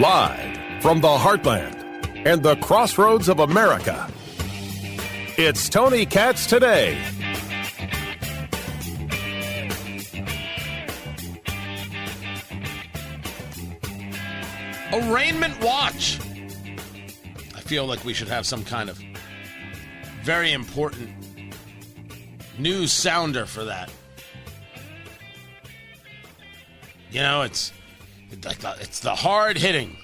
Live from the heartland and the crossroads of America, it's Tony Katz today. Arraignment Watch. I feel like we should have some kind of very important news sounder for that. You know, it's like the, it's the hard hitting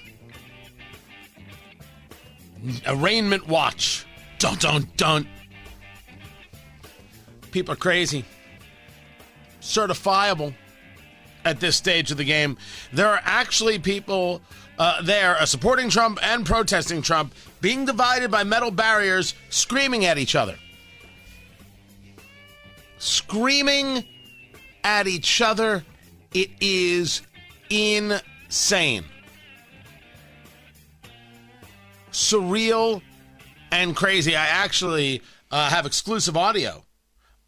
arraignment watch. Don't don't don't. People are crazy. Certifiable at this stage of the game. There are actually people uh, there uh, supporting Trump and protesting Trump, being divided by metal barriers, screaming at each other. Screaming at each other. It is insane. Surreal and crazy. I actually uh, have exclusive audio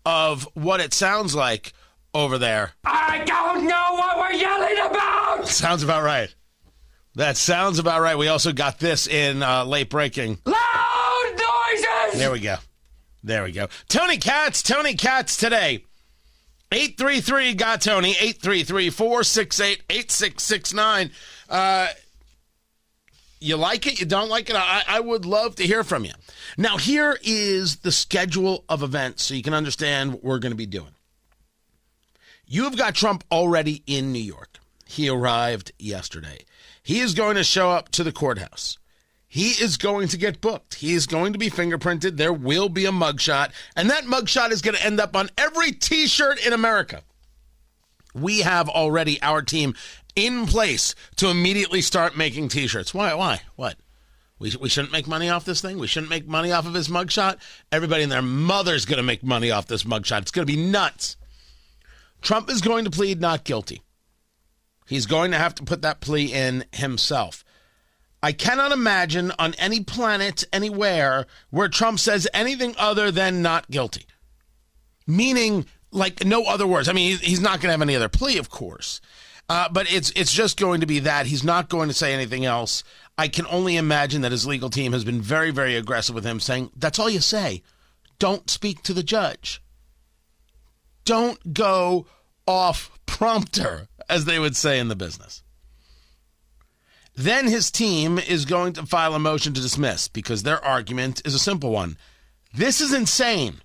of what it sounds like over there. I don't know what we're yelling about! Sounds about right. That sounds about right. We also got this in uh, late breaking. Loud noises! There we go. There we go. Tony Katz, Tony Katz today. 833 got Tony, 833 468 8669. Uh, you like it? You don't like it? I, I would love to hear from you. Now, here is the schedule of events so you can understand what we're going to be doing. You have got Trump already in New York. He arrived yesterday. He is going to show up to the courthouse. He is going to get booked. He is going to be fingerprinted. There will be a mugshot, and that mugshot is going to end up on every t shirt in America. We have already our team in place to immediately start making t shirts. Why? Why? What? We, we shouldn't make money off this thing. We shouldn't make money off of his mugshot. Everybody and their mother's going to make money off this mugshot. It's going to be nuts. Trump is going to plead not guilty. He's going to have to put that plea in himself. I cannot imagine on any planet, anywhere, where Trump says anything other than not guilty. Meaning, like, no other words. I mean, he's not going to have any other plea, of course. Uh, but it's it's just going to be that he's not going to say anything else. I can only imagine that his legal team has been very very aggressive with him, saying that's all you say. Don't speak to the judge. Don't go off prompter, as they would say in the business. Then his team is going to file a motion to dismiss because their argument is a simple one. This is insane.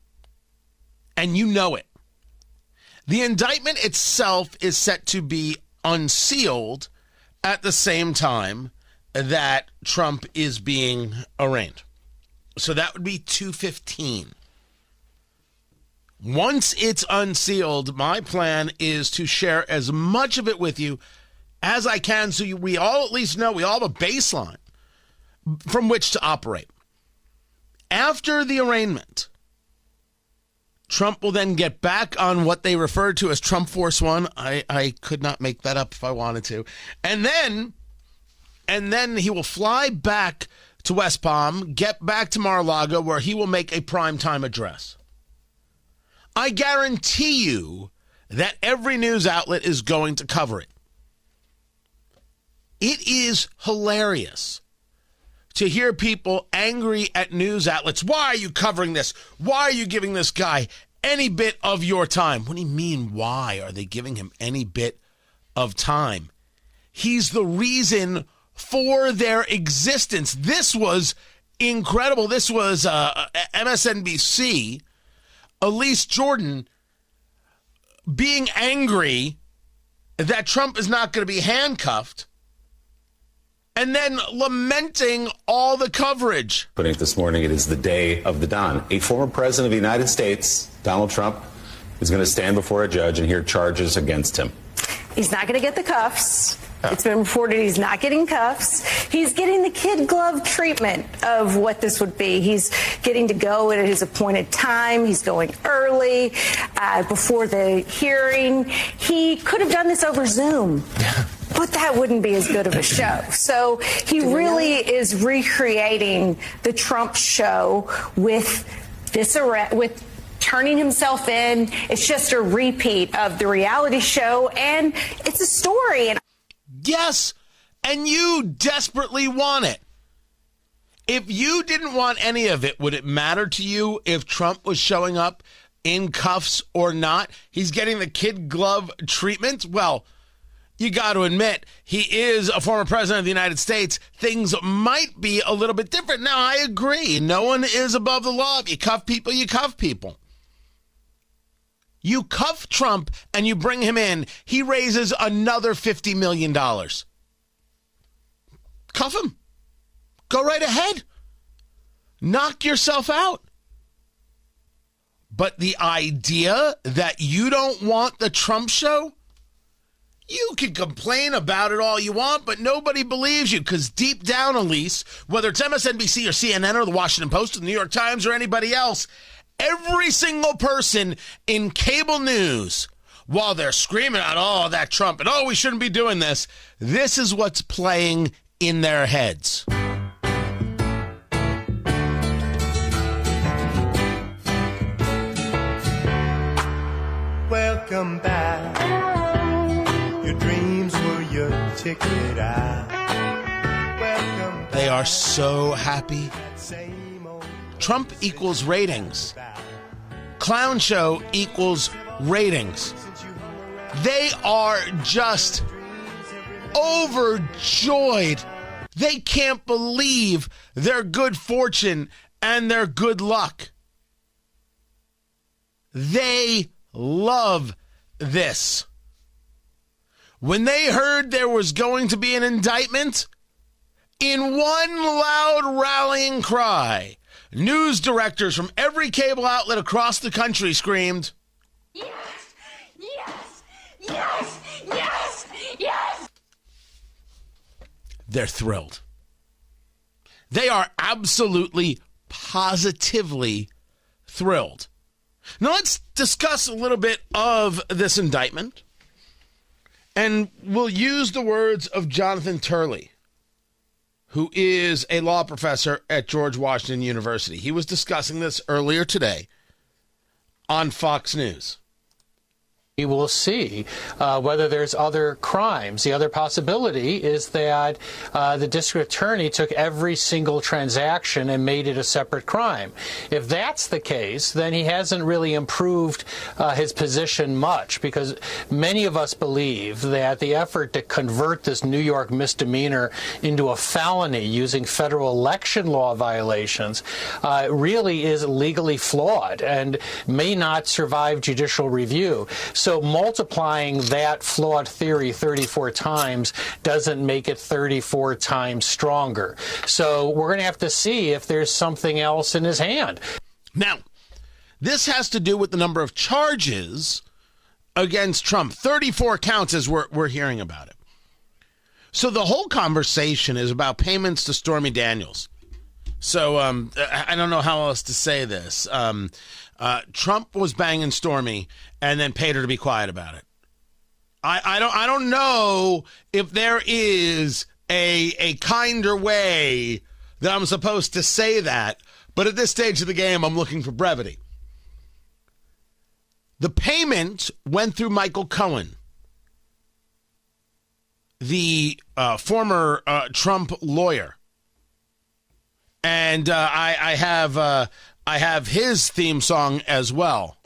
And you know it. The indictment itself is set to be unsealed at the same time that Trump is being arraigned. So that would be 215. Once it's unsealed, my plan is to share as much of it with you as I can so you, we all at least know we all have a baseline from which to operate. After the arraignment, Trump will then get back on what they refer to as Trump Force One. I, I could not make that up if I wanted to. And then and then he will fly back to West Palm, get back to Mar-a-Lago, where he will make a primetime address. I guarantee you that every news outlet is going to cover it. It is hilarious to hear people angry at news outlets. Why are you covering this? Why are you giving this guy any bit of your time? What do you mean, why are they giving him any bit of time? He's the reason for their existence. This was incredible. This was uh, MSNBC, Elise Jordan being angry that Trump is not going to be handcuffed and then lamenting all the coverage. Putting it this morning, it is the day of the Don. A former president of the United States, Donald Trump, is going to stand before a judge and hear charges against him. He's not going to get the cuffs. It's been reported he's not getting cuffs. He's getting the kid glove treatment of what this would be. He's getting to go at his appointed time. He's going early uh, before the hearing. He could have done this over Zoom. But that wouldn't be as good of a show. So he really is recreating the Trump show with this arrest, with turning himself in. It's just a repeat of the reality show, and it's a story. And Yes, and you desperately want it. If you didn't want any of it, would it matter to you if Trump was showing up in cuffs or not? He's getting the kid glove treatment. Well, you got to admit, he is a former president of the United States. Things might be a little bit different. Now, I agree. No one is above the law. If you cuff people, you cuff people. You cuff Trump and you bring him in, he raises another $50 million. Cuff him. Go right ahead. Knock yourself out. But the idea that you don't want the Trump show, you can complain about it all you want, but nobody believes you because deep down, Elise, whether it's MSNBC or CNN or the Washington Post or the New York Times or anybody else, every single person in cable news, while they're screaming out, oh, that Trump, and oh, we shouldn't be doing this, this is what's playing in their heads. Welcome back. Your ticket out. Welcome. They are so happy. Trump equals ratings. Clown show equals ratings. They are just overjoyed. They can't believe their good fortune and their good luck. They love this. When they heard there was going to be an indictment, in one loud rallying cry, news directors from every cable outlet across the country screamed, Yes! Yes! Yes! Yes! Yes! they're thrilled. They are absolutely, positively thrilled. Now, let's discuss a little bit of this indictment. And we'll use the words of Jonathan Turley, who is a law professor at George Washington University. He was discussing this earlier today on Fox News. We will see uh, whether there's other crimes. The other possibility is that uh, the district attorney took every single transaction and made it a separate crime. If that's the case, then he hasn't really improved uh, his position much because many of us believe that the effort to convert this New York misdemeanor into a felony using federal election law violations uh, really is legally flawed and may not survive judicial review. So multiplying that flawed theory 34 times doesn't make it 34 times stronger. So we're going to have to see if there's something else in his hand. Now, this has to do with the number of charges against Trump 34 counts as we're, we're hearing about it. So the whole conversation is about payments to Stormy Daniels. So um, I don't know how else to say this. Um, uh, Trump was banging Stormy and then paid her to be quiet about it. I, I don't I don't know if there is a a kinder way that I'm supposed to say that, but at this stage of the game, I'm looking for brevity. The payment went through Michael Cohen, the uh, former uh, Trump lawyer, and uh, I, I have uh, I have his theme song as well.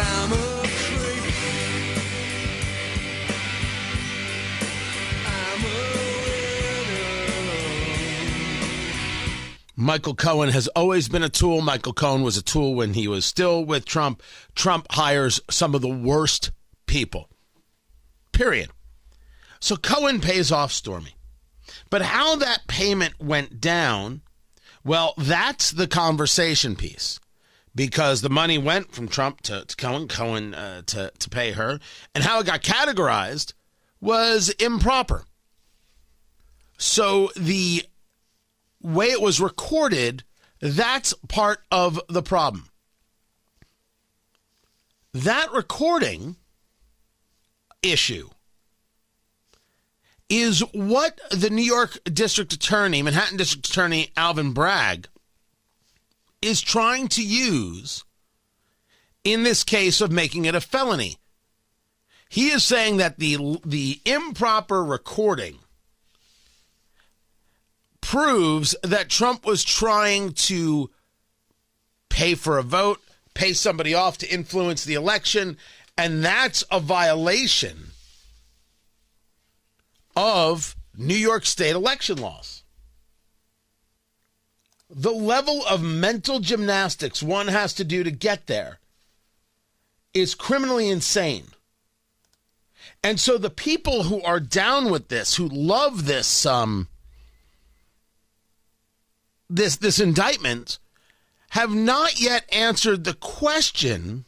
Michael Cohen has always been a tool. Michael Cohen was a tool when he was still with Trump. Trump hires some of the worst people. Period. So Cohen pays off Stormy. But how that payment went down, well, that's the conversation piece. Because the money went from Trump to, to Cohen, Cohen uh, to, to pay her, and how it got categorized was improper. So the way it was recorded, that's part of the problem. That recording issue is what the New York District Attorney, Manhattan District Attorney Alvin Bragg, is trying to use in this case of making it a felony. He is saying that the the improper recording proves that Trump was trying to pay for a vote, pay somebody off to influence the election, and that's a violation of New York State election laws. The level of mental gymnastics one has to do to get there is criminally insane. And so the people who are down with this, who love this um this this indictment have not yet answered the question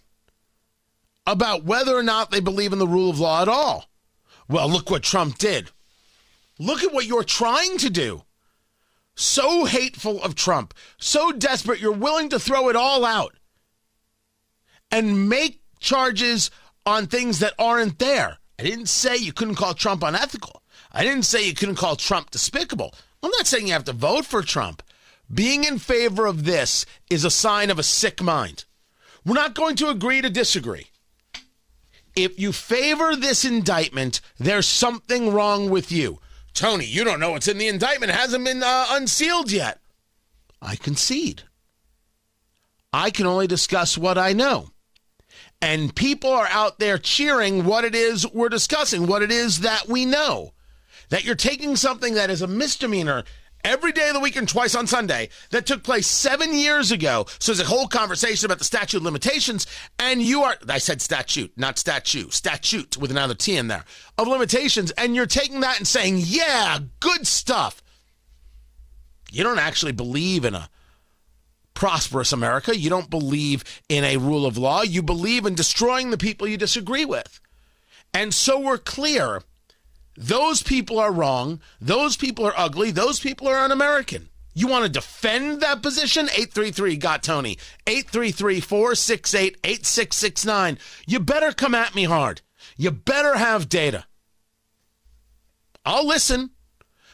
about whether or not they believe in the rule of law at all. Well, look what Trump did. Look at what you're trying to do. So hateful of Trump, so desperate, you're willing to throw it all out and make charges on things that aren't there. I didn't say you couldn't call Trump unethical. I didn't say you couldn't call Trump despicable. I'm not saying you have to vote for Trump. Being in favor of this is a sign of a sick mind. We're not going to agree to disagree. If you favor this indictment, there's something wrong with you. Tony, you don't know what's in the indictment. It hasn't been uh, unsealed yet. I concede. I can only discuss what I know. And people are out there cheering what it is we're discussing, what it is that we know. That you're taking something that is a misdemeanor every day of the week and twice on Sunday that took place seven years ago. So there's a whole conversation about the statute limitations, and you are, I said statute, not statue, statute with another T in there, of limitations, and you're taking that and saying, yeah, good stuff. You don't actually believe in a prosperous America. You don't believe in a rule of law. You believe in destroying the people you disagree with. And so we're clear those people are wrong. Those people are ugly. Those people are un American. You want to defend that position? 833 got Tony. 833 468 8669. You better come at me hard. You better have data. I'll listen.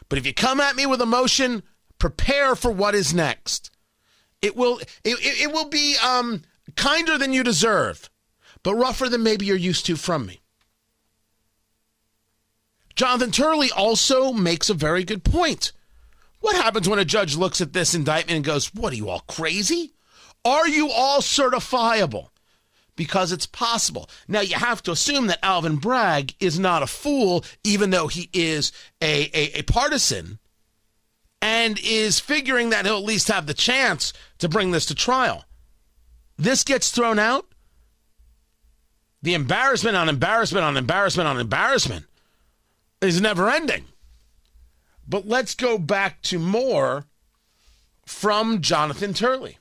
But if you come at me with emotion, prepare for what is next. It will it, it will be um, kinder than you deserve, but rougher than maybe you're used to from me. Jonathan Turley also makes a very good point. What happens when a judge looks at this indictment and goes, What are you all crazy? Are you all certifiable? Because it's possible. Now, you have to assume that Alvin Bragg is not a fool, even though he is a, a, a partisan and is figuring that he'll at least have the chance to bring this to trial. This gets thrown out. The embarrassment on embarrassment on embarrassment on embarrassment is never ending. But let's go back to more from Jonathan Turley.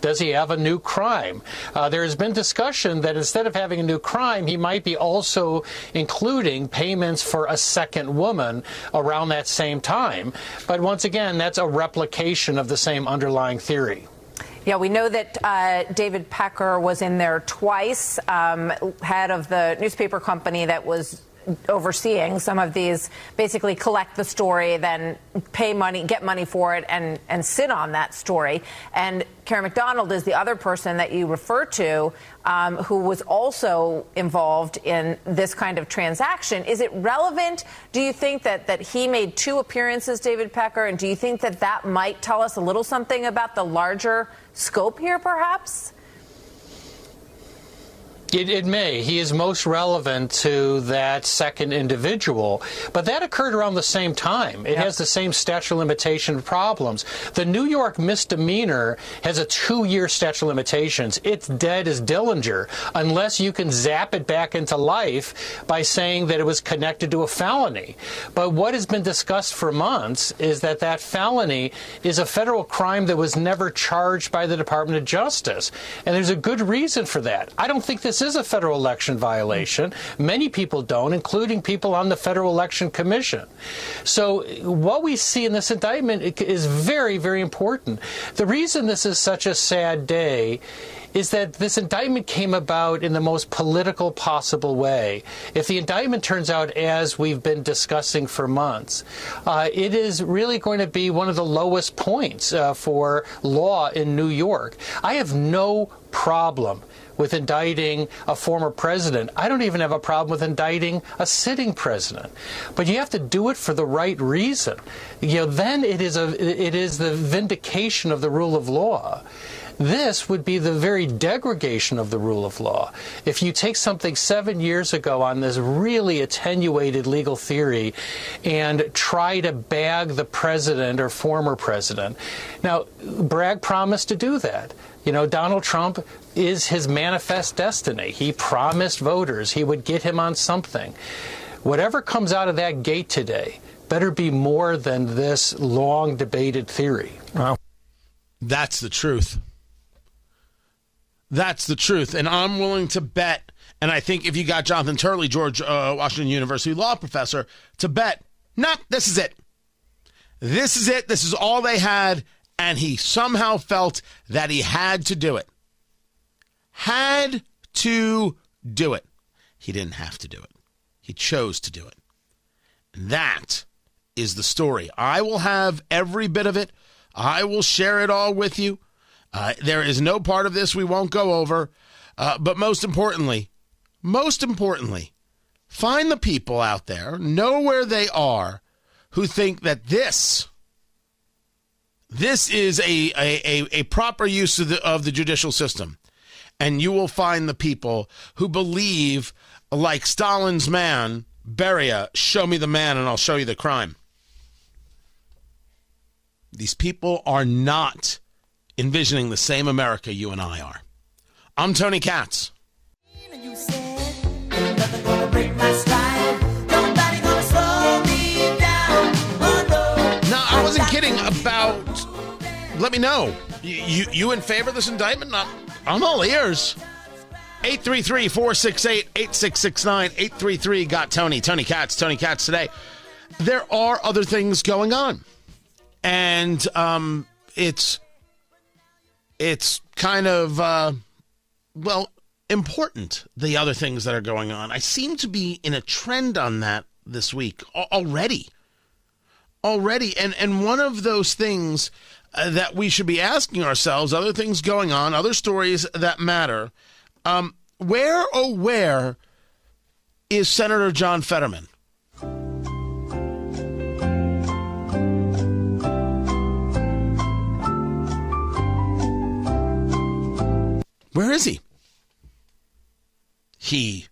Does he have a new crime? Uh, there has been discussion that instead of having a new crime, he might be also including payments for a second woman around that same time. But once again, that's a replication of the same underlying theory. Yeah, we know that uh, David Pecker was in there twice, um, head of the newspaper company that was overseeing some of these basically collect the story then pay money get money for it and and sit on that story. And Karen McDougal is the other person that you refer to um, who was also involved in this kind of transaction. Is it relevant? Do you think that that he made two appearances david pecker and do you think that that might tell us a little something about the larger scope here perhaps it, it, may. He is most relevant to that second individual. But that occurred around the same time. It yep. has the same statute of limitation problems. The New York misdemeanor has a two year statute of limitations. It's dead as Dillinger unless you can zap it back into life by saying that it was connected to a felony. But what has been discussed for months is that that felony is a federal crime that was never charged by the Department of Justice. And there's a good reason for that. I don't think this is a federal election violation. Many people don't, including people on the Federal Election Commission. So what we see in this indictment is very, very important. The reason this is such a sad day is that this indictment came about in the most political possible way. If the indictment turns out as we've been discussing for months, uh, it is really going to be one of the lowest points uh, for law in New York. I have no problem with indicting a former president. I don't even have a problem with indicting a sitting president. But you have to do it for the right reason. You know, then it is a it is the vindication of the rule of law. This would be the very degradation of the rule of law. If you take something seven years ago on this really attenuated legal theory and try to bag the president or former president. Now, Bragg promised to do that. You know, Donald Trump is his manifest destiny. He promised voters he would get him on something. Whatever comes out of that gate today better be more than this long debated theory. Wow. That's the truth. That's the truth. And I'm willing to bet, and I think if you got Jonathan Turley, George uh, Washington University law professor, to bet, nah, this is it. This is it. This is all they had. And he somehow felt that he had to do it. Had to do it. He didn't have to do it, he chose to do it. That is the story. I will have every bit of it. I will share it all with you. Uh, there is no part of this we won't go over. Uh, but most importantly, most importantly, find the people out there, know where they are, who think that this this is a, a, a, proper use of the, of the judicial system. And you will find the people who believe, like Stalin's man, Beria, show me the man and I'll show you the crime. These people are not envisioning the same America you and I are. I'm Tony Katz. Now, I wasn't kidding about. Let me know. You, you, you in favor of this indictment? I'm, I'm all ears. 833 468 8669. 833 got Tony. Tony Katz. Tony Katz today. There are other things going on. And um, it's it's kind of uh, well important the other things that are going on. I seem to be in a trend on that this week already. Already. And and one of those things uh, that we should be asking ourselves other things going on other stories that matter um, where oh where is senator john fetterman Where is he? He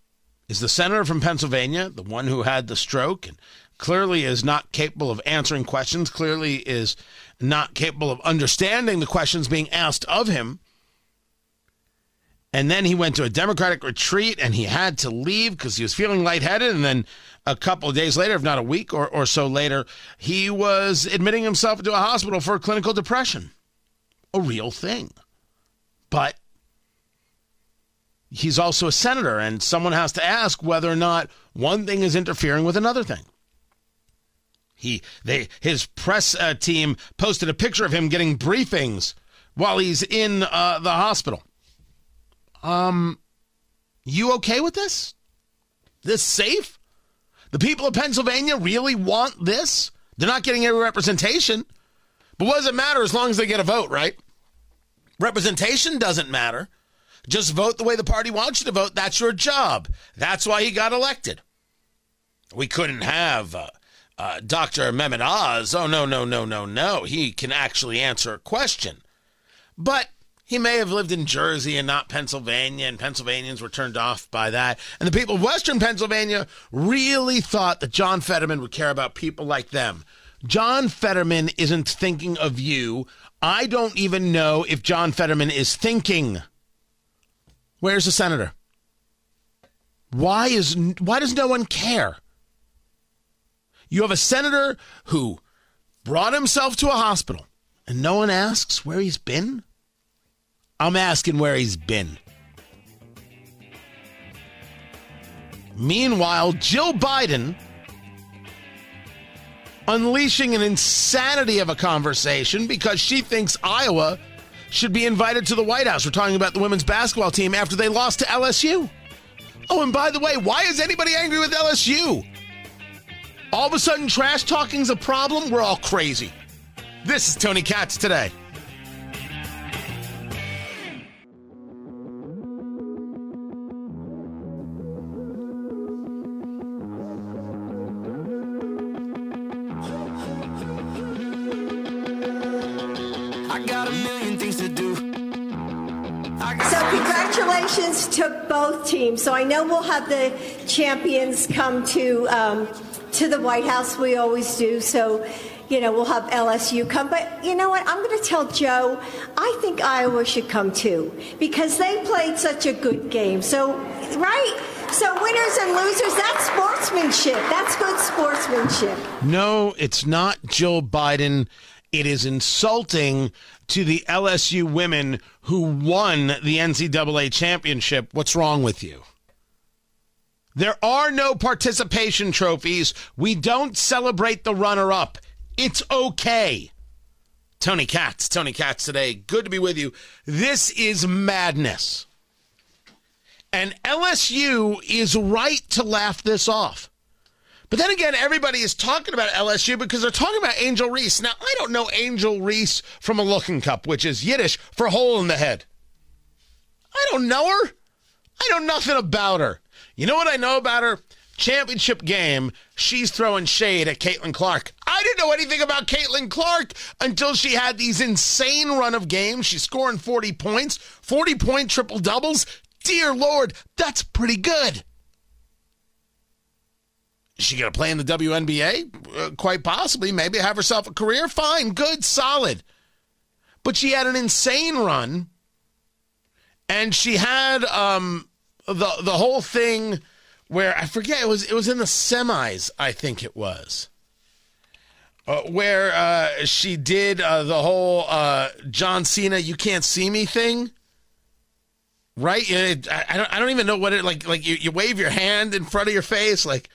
is the senator from Pennsylvania, the one who had the stroke, and clearly is not capable of answering questions, clearly is not capable of understanding the questions being asked of him. And then he went to a Democratic retreat and he had to leave because he was feeling lightheaded. And then a couple of days later, if not a week or, or so later, he was admitting himself into a hospital for clinical depression. A real thing. But he's also a senator, and someone has to ask whether or not one thing is interfering with another thing. He, they, his press uh, team posted a picture of him getting briefings while he's in uh, the hospital. Um, you okay with this? This safe? The people of Pennsylvania really want this? They're not getting any representation. But what does it matter as long as they get a vote, right? Representation doesn't matter. Just vote the way the party wants you to vote. That's your job. That's why he got elected. We couldn't have uh, uh, Dr. Mehmet Oz. Oh, no, no, no, no, no. He can actually answer a question. But he may have lived in Jersey and not Pennsylvania, and Pennsylvanians were turned off by that. And the people of Western Pennsylvania really thought that John Fetterman would care about people like them. John Fetterman isn't thinking of you. I don't even know if John Fetterman is thinking Where's the senator? Why is why does no one care? You have a senator who brought himself to a hospital and no one asks where he's been? I'm asking where he's been. Meanwhile, Jill Biden unleashing an insanity of a conversation because she thinks Iowa should be invited to the White House. We're talking about the women's basketball team after they lost to LSU. Oh, and by the way, why is anybody angry with LSU? All of a sudden, trash talking's a problem? We're all crazy. This is Tony Katz today. I got a million Congratulations to both teams. So I know we'll have the champions come to um, to the White House. We always do. So you know we'll have LSU come. But you know what? I'm going to tell Joe. I think Iowa should come too because they played such a good game. So right. So winners and losers. That's sportsmanship. That's good sportsmanship. No, it's not Joe Biden. It is insulting to the LSU women who won the NCAA championship. What's wrong with you? There are no participation trophies. We don't celebrate the runner up. It's okay. Tony Katz, Tony Katz today. Good to be with you. This is madness. And LSU is right to laugh this off. But then again, everybody is talking about LSU because they're talking about Angel Reese. Now, I don't know Angel Reese from a loch in kop, which is Yiddish for hole in the head. I don't know her. I know nothing about her. You know what I know about her? Championship game, she's throwing shade at Caitlin Clark. I didn't know anything about Caitlin Clark until she had these insane run of games. She's scoring 40 points, 40 point triple doubles. Dear Lord, that's pretty good. She going to play in the WNBA? Uh, quite possibly. Maybe have herself a career. Fine, good, solid. But she had an insane run, and she had um, the the whole thing where I forget it was it was in the semis. I think it was. Uh, where uh, she did uh, the whole uh, John Cena "You Can't See Me" thing, right? I don't. I don't even know what it like. Like you, you wave your hand in front of your face, like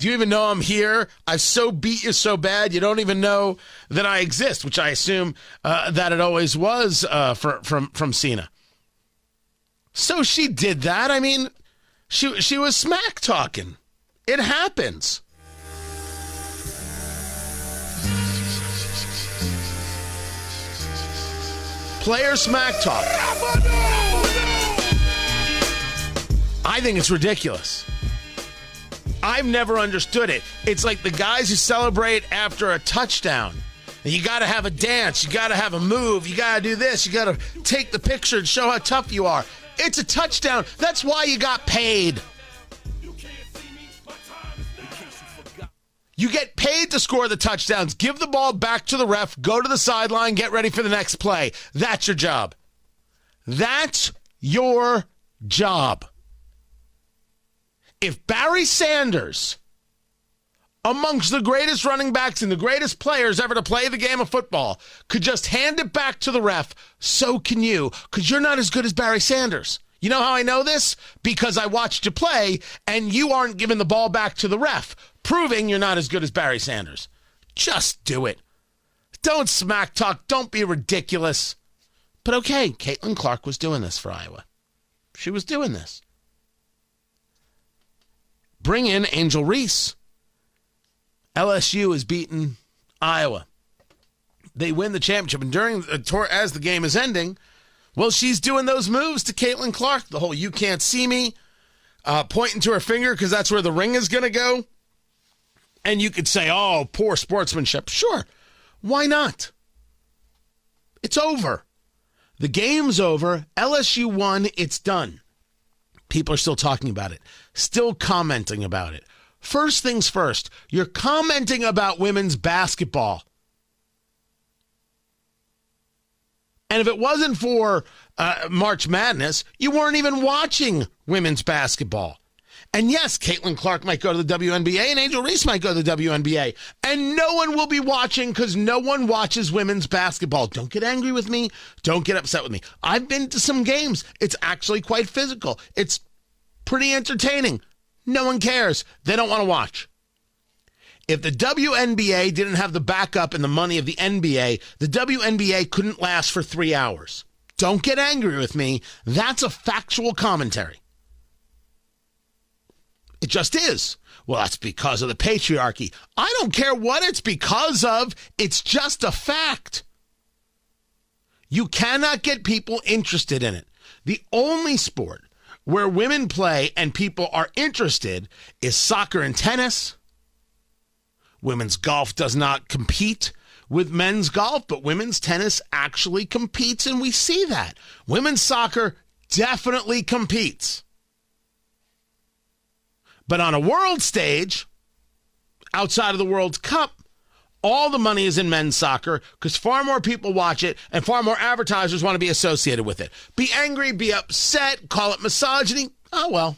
do you even know I'm here? I've so beat you so bad you don't even know that I exist, which I assume uh, that it always was uh, for, from from Cena. So she did that. I mean, she she was smack talking. It happens. Player smack talk. I think it's ridiculous. I've never understood it. It's like the guys who celebrate after a touchdown. You got to have a dance. You got to have a move. You got to do this. You got to take the picture and show how tough you are. It's a touchdown. That's why you got paid. You get paid to score the touchdowns. Give the ball back to the ref. Go to the sideline. Get ready for the next play. That's your job. That's your job if Barry Sanders, amongst the greatest running backs and the greatest players ever to play the game of football, could just hand it back to the ref, so can you, because you're not as good as Barry Sanders. You know how I know this? Because I watched you play and you aren't giving the ball back to the ref, proving you're not as good as Barry Sanders. Just do it. Don't smack talk. Don't be ridiculous. But okay, Caitlin Clark was doing this for Iowa. She was doing this bring in Angel Reese. LSU has beaten Iowa. They win the championship, and during as the game is ending, well, she's doing those moves to Caitlin Clark. The whole "you can't see me," uh, pointing to her finger because that's where the ring is going to go. And you could say, "Oh, poor sportsmanship." Sure, why not? It's over. The game's over. LSU won. It's done. People are still talking about it, still commenting about it. First things first, you're commenting about women's basketball. And if it wasn't for uh, March Madness, you weren't even watching women's basketball. And yes, Caitlin Clark might go to the WNBA and Angel Reese might go to the WNBA. And no one will be watching because no one watches women's basketball. Don't get angry with me. Don't get upset with me. I've been to some games. It's actually quite physical. It's pretty entertaining. No one cares. They don't want to watch. If the WNBA didn't have the backup and the money of the NBA, the WNBA couldn't last for three hours. Don't get angry with me. That's a factual commentary. It just is. Well, that's because of the patriarchy. I don't care what it's because of, it's just a fact. You cannot get people interested in it. The only sport where women play and people are interested is soccer and tennis. Women's golf does not compete with men's golf, but women's tennis actually competes, and we see that. Women's soccer definitely competes. But on a world stage, outside of the World Cup, all the money is in men's soccer because far more people watch it and far more advertisers want to be associated with it. Be angry, be upset, call it misogyny. Oh, well.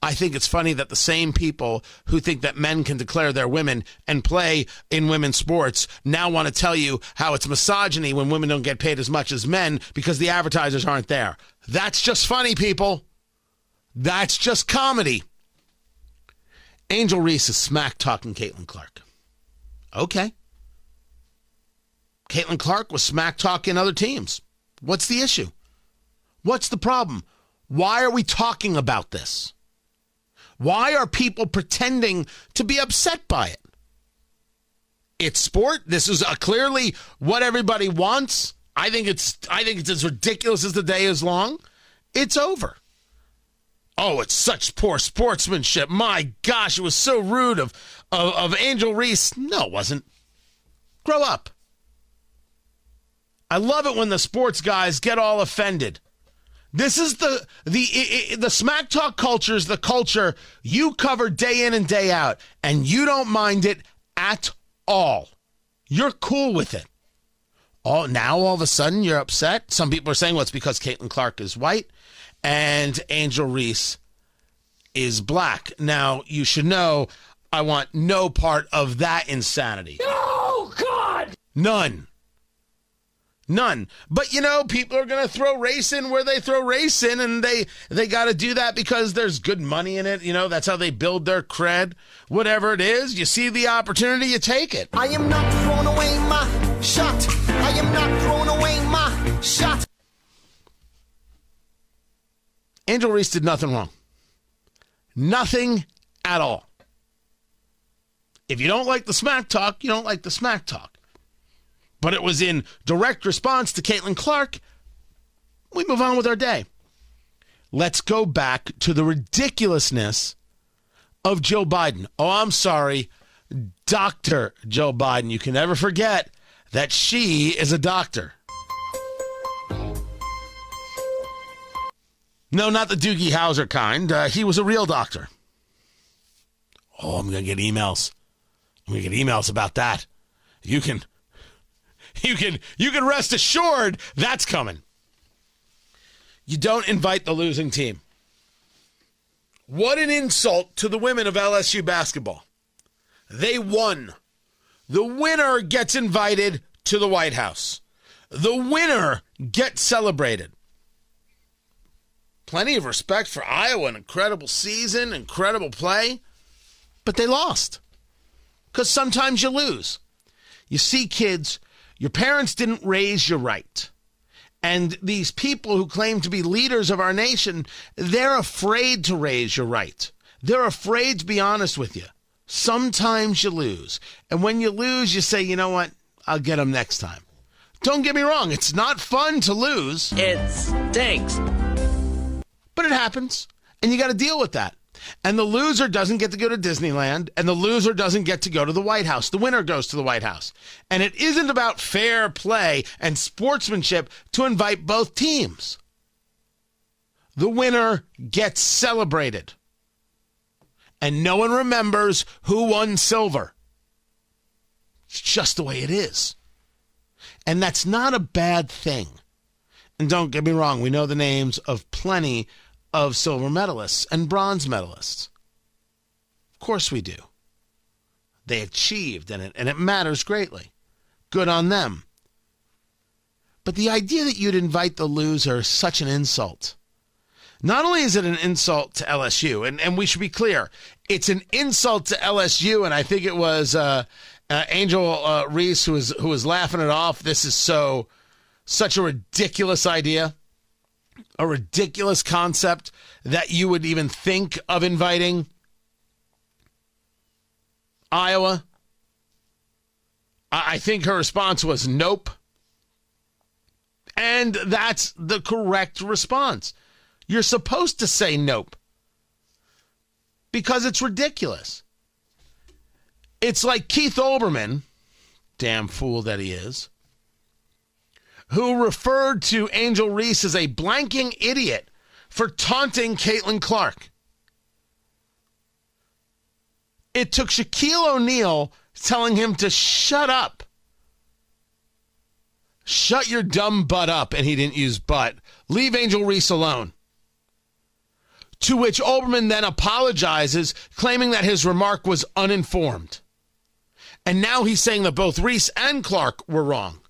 I think it's funny that the same people who think that men can declare they're women and play in women's sports now want to tell you how it's misogyny when women don't get paid as much as men because the advertisers aren't there. That's just funny, people. That's just comedy. Angel Reese is smack talking Caitlin Clark. Okay. Caitlin Clark was smack talking other teams. What's the issue? What's the problem? Why are we talking about this? Why are people pretending to be upset by it? It's sport. This is clearly what everybody wants. I think it's I think it's as ridiculous as the day is long. It's over. Oh, it's such poor sportsmanship. My gosh, it was so rude of of, of Angel Reese. No, it wasn't. Grow up. I love it when the sports guys get all offended. This is the the the smack talk culture is the culture you cover day in and day out, and you don't mind it at all. You're cool with it. Oh, now all of a sudden you're upset. Some people are saying, well, it's because Caitlin Clark is white and Angel Reese is black. Now you should know I want no part of that insanity. Oh, God! None. None. But you know, people are going to throw race in where they throw race in, and they they got to do that because there's good money in it. You know, that's how they build their cred. Whatever it is, you see the opportunity, you take it. I am not throwing away my shot. I am not throwing away my shot. Angel Reese did nothing wrong. Nothing at all. If you don't like the smack talk, you don't like the smack talk. But it was in direct response to Caitlin Clark. We move on with our day. Let's go back to the ridiculousness of Joe Biden. Oh, I'm sorry, Dr. Joe Biden. You can never forget that she is a doctor. No, not the Doogie Howser kind. Uh, he was a real doctor. Oh, I'm going to get emails. I'm going to get emails about that. You can you can you can rest assured that's coming. You don't invite the losing team. What an insult to the women of LSU basketball. They won. The winner gets invited to the White House. The winner gets celebrated. Plenty of respect for Iowa, an incredible season, incredible play, but they lost. Because sometimes you lose. You see, kids, your parents didn't raise you right. And these people who claim to be leaders of our nation, they're afraid to raise you right. They're afraid to be honest with you. Sometimes you lose. And when you lose, you say, you know what? I'll get them next time. Don't get me wrong, it's not fun to lose. It stinks. But it happens, and you got to deal with that. And the loser doesn't get to go to Disneyland, and the loser doesn't get to go to the White House. The winner goes to the White House. And it isn't about fair play and sportsmanship to invite both teams. The winner gets celebrated. And no one remembers who won silver. It's just the way it is. And that's not a bad thing. And don't get me wrong, we know the names of plenty of silver medalists and bronze medalists. Of course we do. They achieved in it, and it matters greatly. Good on them. But the idea that you'd invite the loser is such an insult. Not only is it an insult to LSU, and, and we should be clear, it's an insult to LSU, and I think it was uh, uh, Angel uh, Reese who was who was laughing it off. This is so such a ridiculous idea, a ridiculous concept that you would even think of inviting Iowa. I, think her response was nope. And that's the correct response. You're supposed to say nope because it's ridiculous. It's like Keith Olbermann, damn fool that he is, who referred to Angel Reese as a blanking idiot for taunting Caitlin Clark. It took Shaquille O'Neal telling him to shut up. Shut your dumb butt up, and he didn't use butt. Leave Angel Reese alone. To which Olbermann then apologizes, claiming that his remark was uninformed. And now he's saying that both Reese and Clark were wrong.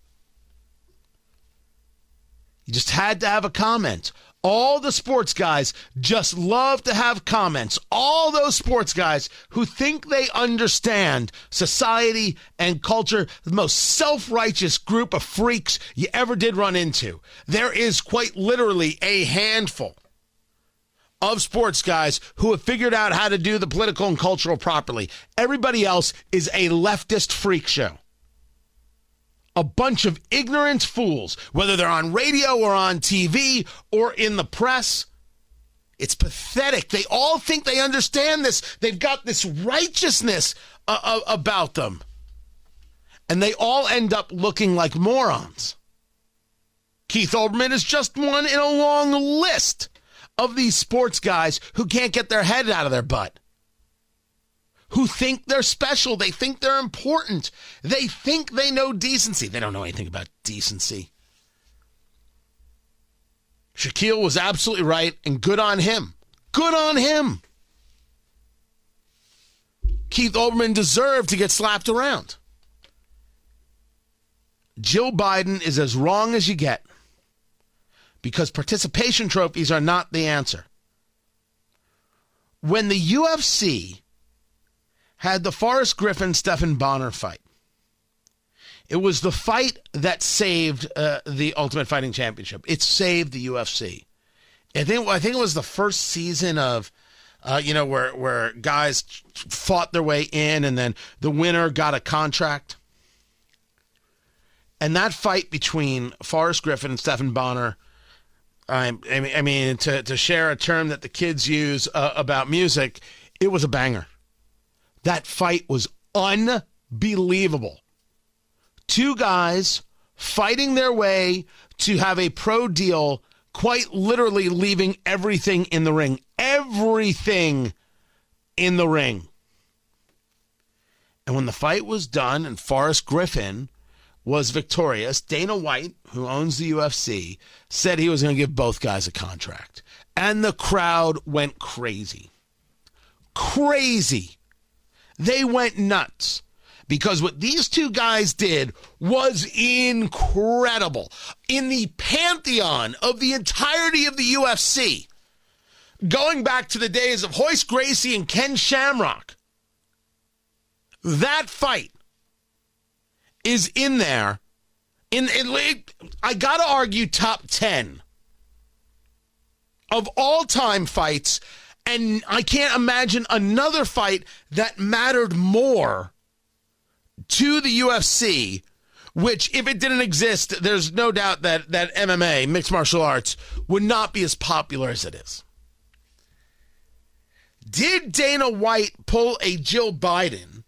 You just had to have a comment. All the sports guys just love to have comments. All those sports guys who think they understand society and culture, the most self righteous group of freaks you ever did run into. There is quite literally a handful of sports guys who have figured out how to do the political and cultural properly. Everybody else is a leftist freak show. A bunch of ignorant fools, whether they're on radio or on TV or in the press. It's pathetic. They all think they understand this. They've got this righteousness uh, uh, about them. And they all end up looking like morons. Keith Olbermann is just one in a long list of these sports guys who can't get their head out of their butt. Who think they're special. They think they're important. They think they know decency. They don't know anything about decency. Shaquille was absolutely right, and good on him. Good on him. Keith Olbermann deserved to get slapped around. Jill Biden is as wrong as you get because participation trophies are not the answer. When the UFC had the Forrest Griffin Stephan Bonnar fight, it was the fight that saved uh, the Ultimate Fighting Championship. It saved the UFC. I think I think it was the first season of uh, you know where where guys fought their way in and then the winner got a contract. And that fight between Forrest Griffin and Stephan Bonnar I, I mean, to, to share a term that the kids use uh, about music, it was a banger. That fight was unbelievable. Two guys fighting their way to have a pro deal, quite literally leaving everything in the ring. Everything in the ring. And when the fight was done and Forrest Griffin was victorious, Dana White, who owns the UFC, said he was going to give both guys a contract. And the crowd went crazy. Crazy. They went nuts because what these two guys did was incredible. In the pantheon of the entirety of the UFC, going back to the days of Royce Gracie and Ken Shamrock, that fight is in there. In, in I got to argue top 10 of all time fights. And I can't imagine another fight that mattered more to the UFC, which, if it didn't exist, there's no doubt that, that MMA, mixed martial arts, would not be as popular as it is. Did Dana White pull a Jill Biden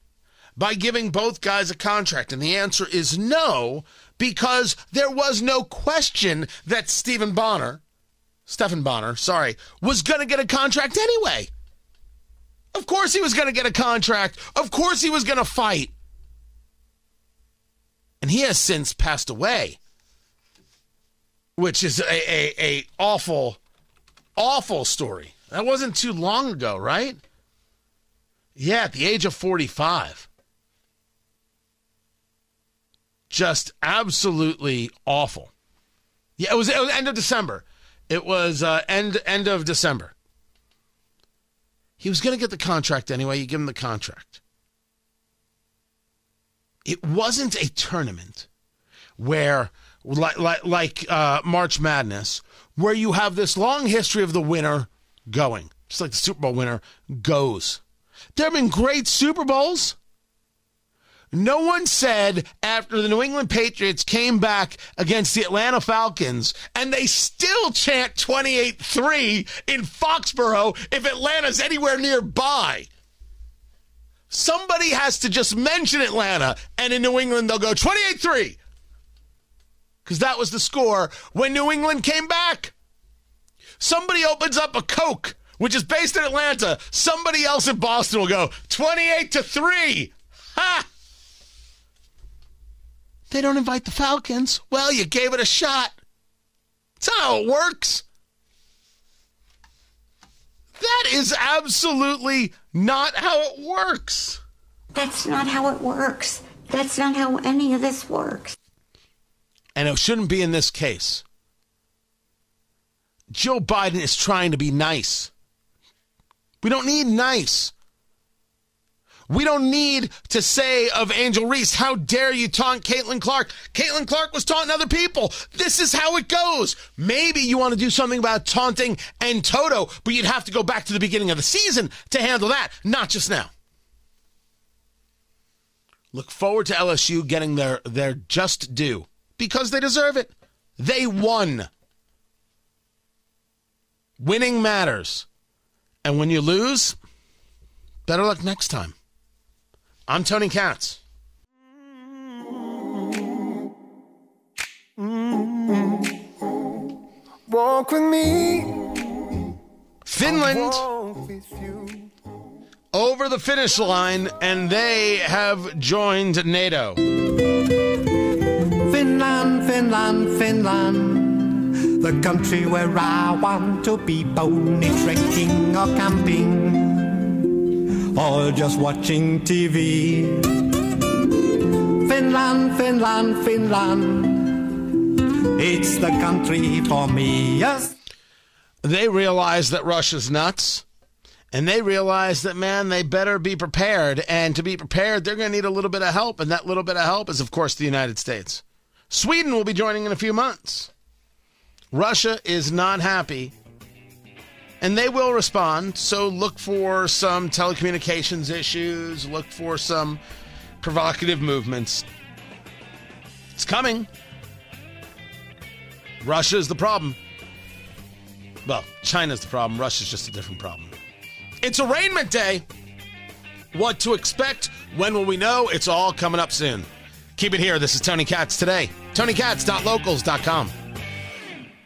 by giving both guys a contract? And the answer is no, because there was no question that Stephen Bonnar, Stephan Bonnar, sorry, was going to get a contract anyway. Of course he was going to get a contract. Of course he was going to fight. And he has since passed away, which is a, a, a awful, awful story. That wasn't too long ago, right? Yeah, at the age of 45 just absolutely awful. Yeah, it was, it was end of December. It was uh, end end of December. He was going to get the contract anyway. You give him the contract. It wasn't a tournament where, like, like, like uh, March Madness, where you have this long history of the winner going, just like the Super Bowl winner goes. There have been great Super Bowls. No one said after the New England Patriots came back against the Atlanta Falcons and they still chant 28 3 in Foxborough if Atlanta's anywhere nearby. Somebody has to just mention Atlanta, and in New England, they'll go 28 3. Because that was the score when New England came back. Somebody opens up a Coke, which is based in Atlanta. Somebody else in Boston will go 28 to 3. Ha! They don't invite the Falcons. Well, you gave it a shot. That's how it works. That is absolutely not how it works. That's not how it works. That's not how any of this works. And it shouldn't be in this case. Joe Biden is trying to be nice. We don't need nice. We don't need to say of Angel Reese, how dare you taunt Caitlin Clark? Caitlin Clark was taunting other people. This is how it goes. Maybe you want to do something about taunting and Toto, but you'd have to go back to the beginning of the season to handle that, not just now. Look forward to LSU getting their, their just due because they deserve it. They won. Winning matters. And when you lose, better luck next time. I'm Tony Katz. Walk with me. Finland over the finish line, and they have joined NATO. Finland, Finland, Finland, the country where I want to be pony trekking or camping, or just watching TV. Finland, Finland, Finland, it's the country for me. Yes. They realize that Russia's nuts. And they realize that, man, they better be prepared. And to be prepared, they're going to need a little bit of help. And that little bit of help is, of course, the United States. Sweden will be joining in a few months. Russia is not happy. And they will respond. So look for some telecommunications issues, look for some provocative movements. It's coming. Russia is the problem. Well, China's the problem. Russia's just a different problem. It's arraignment day. What to expect? When will we know? It's all coming up soon. Keep it here. This is Tony Katz today. TonyKatz.locals.com.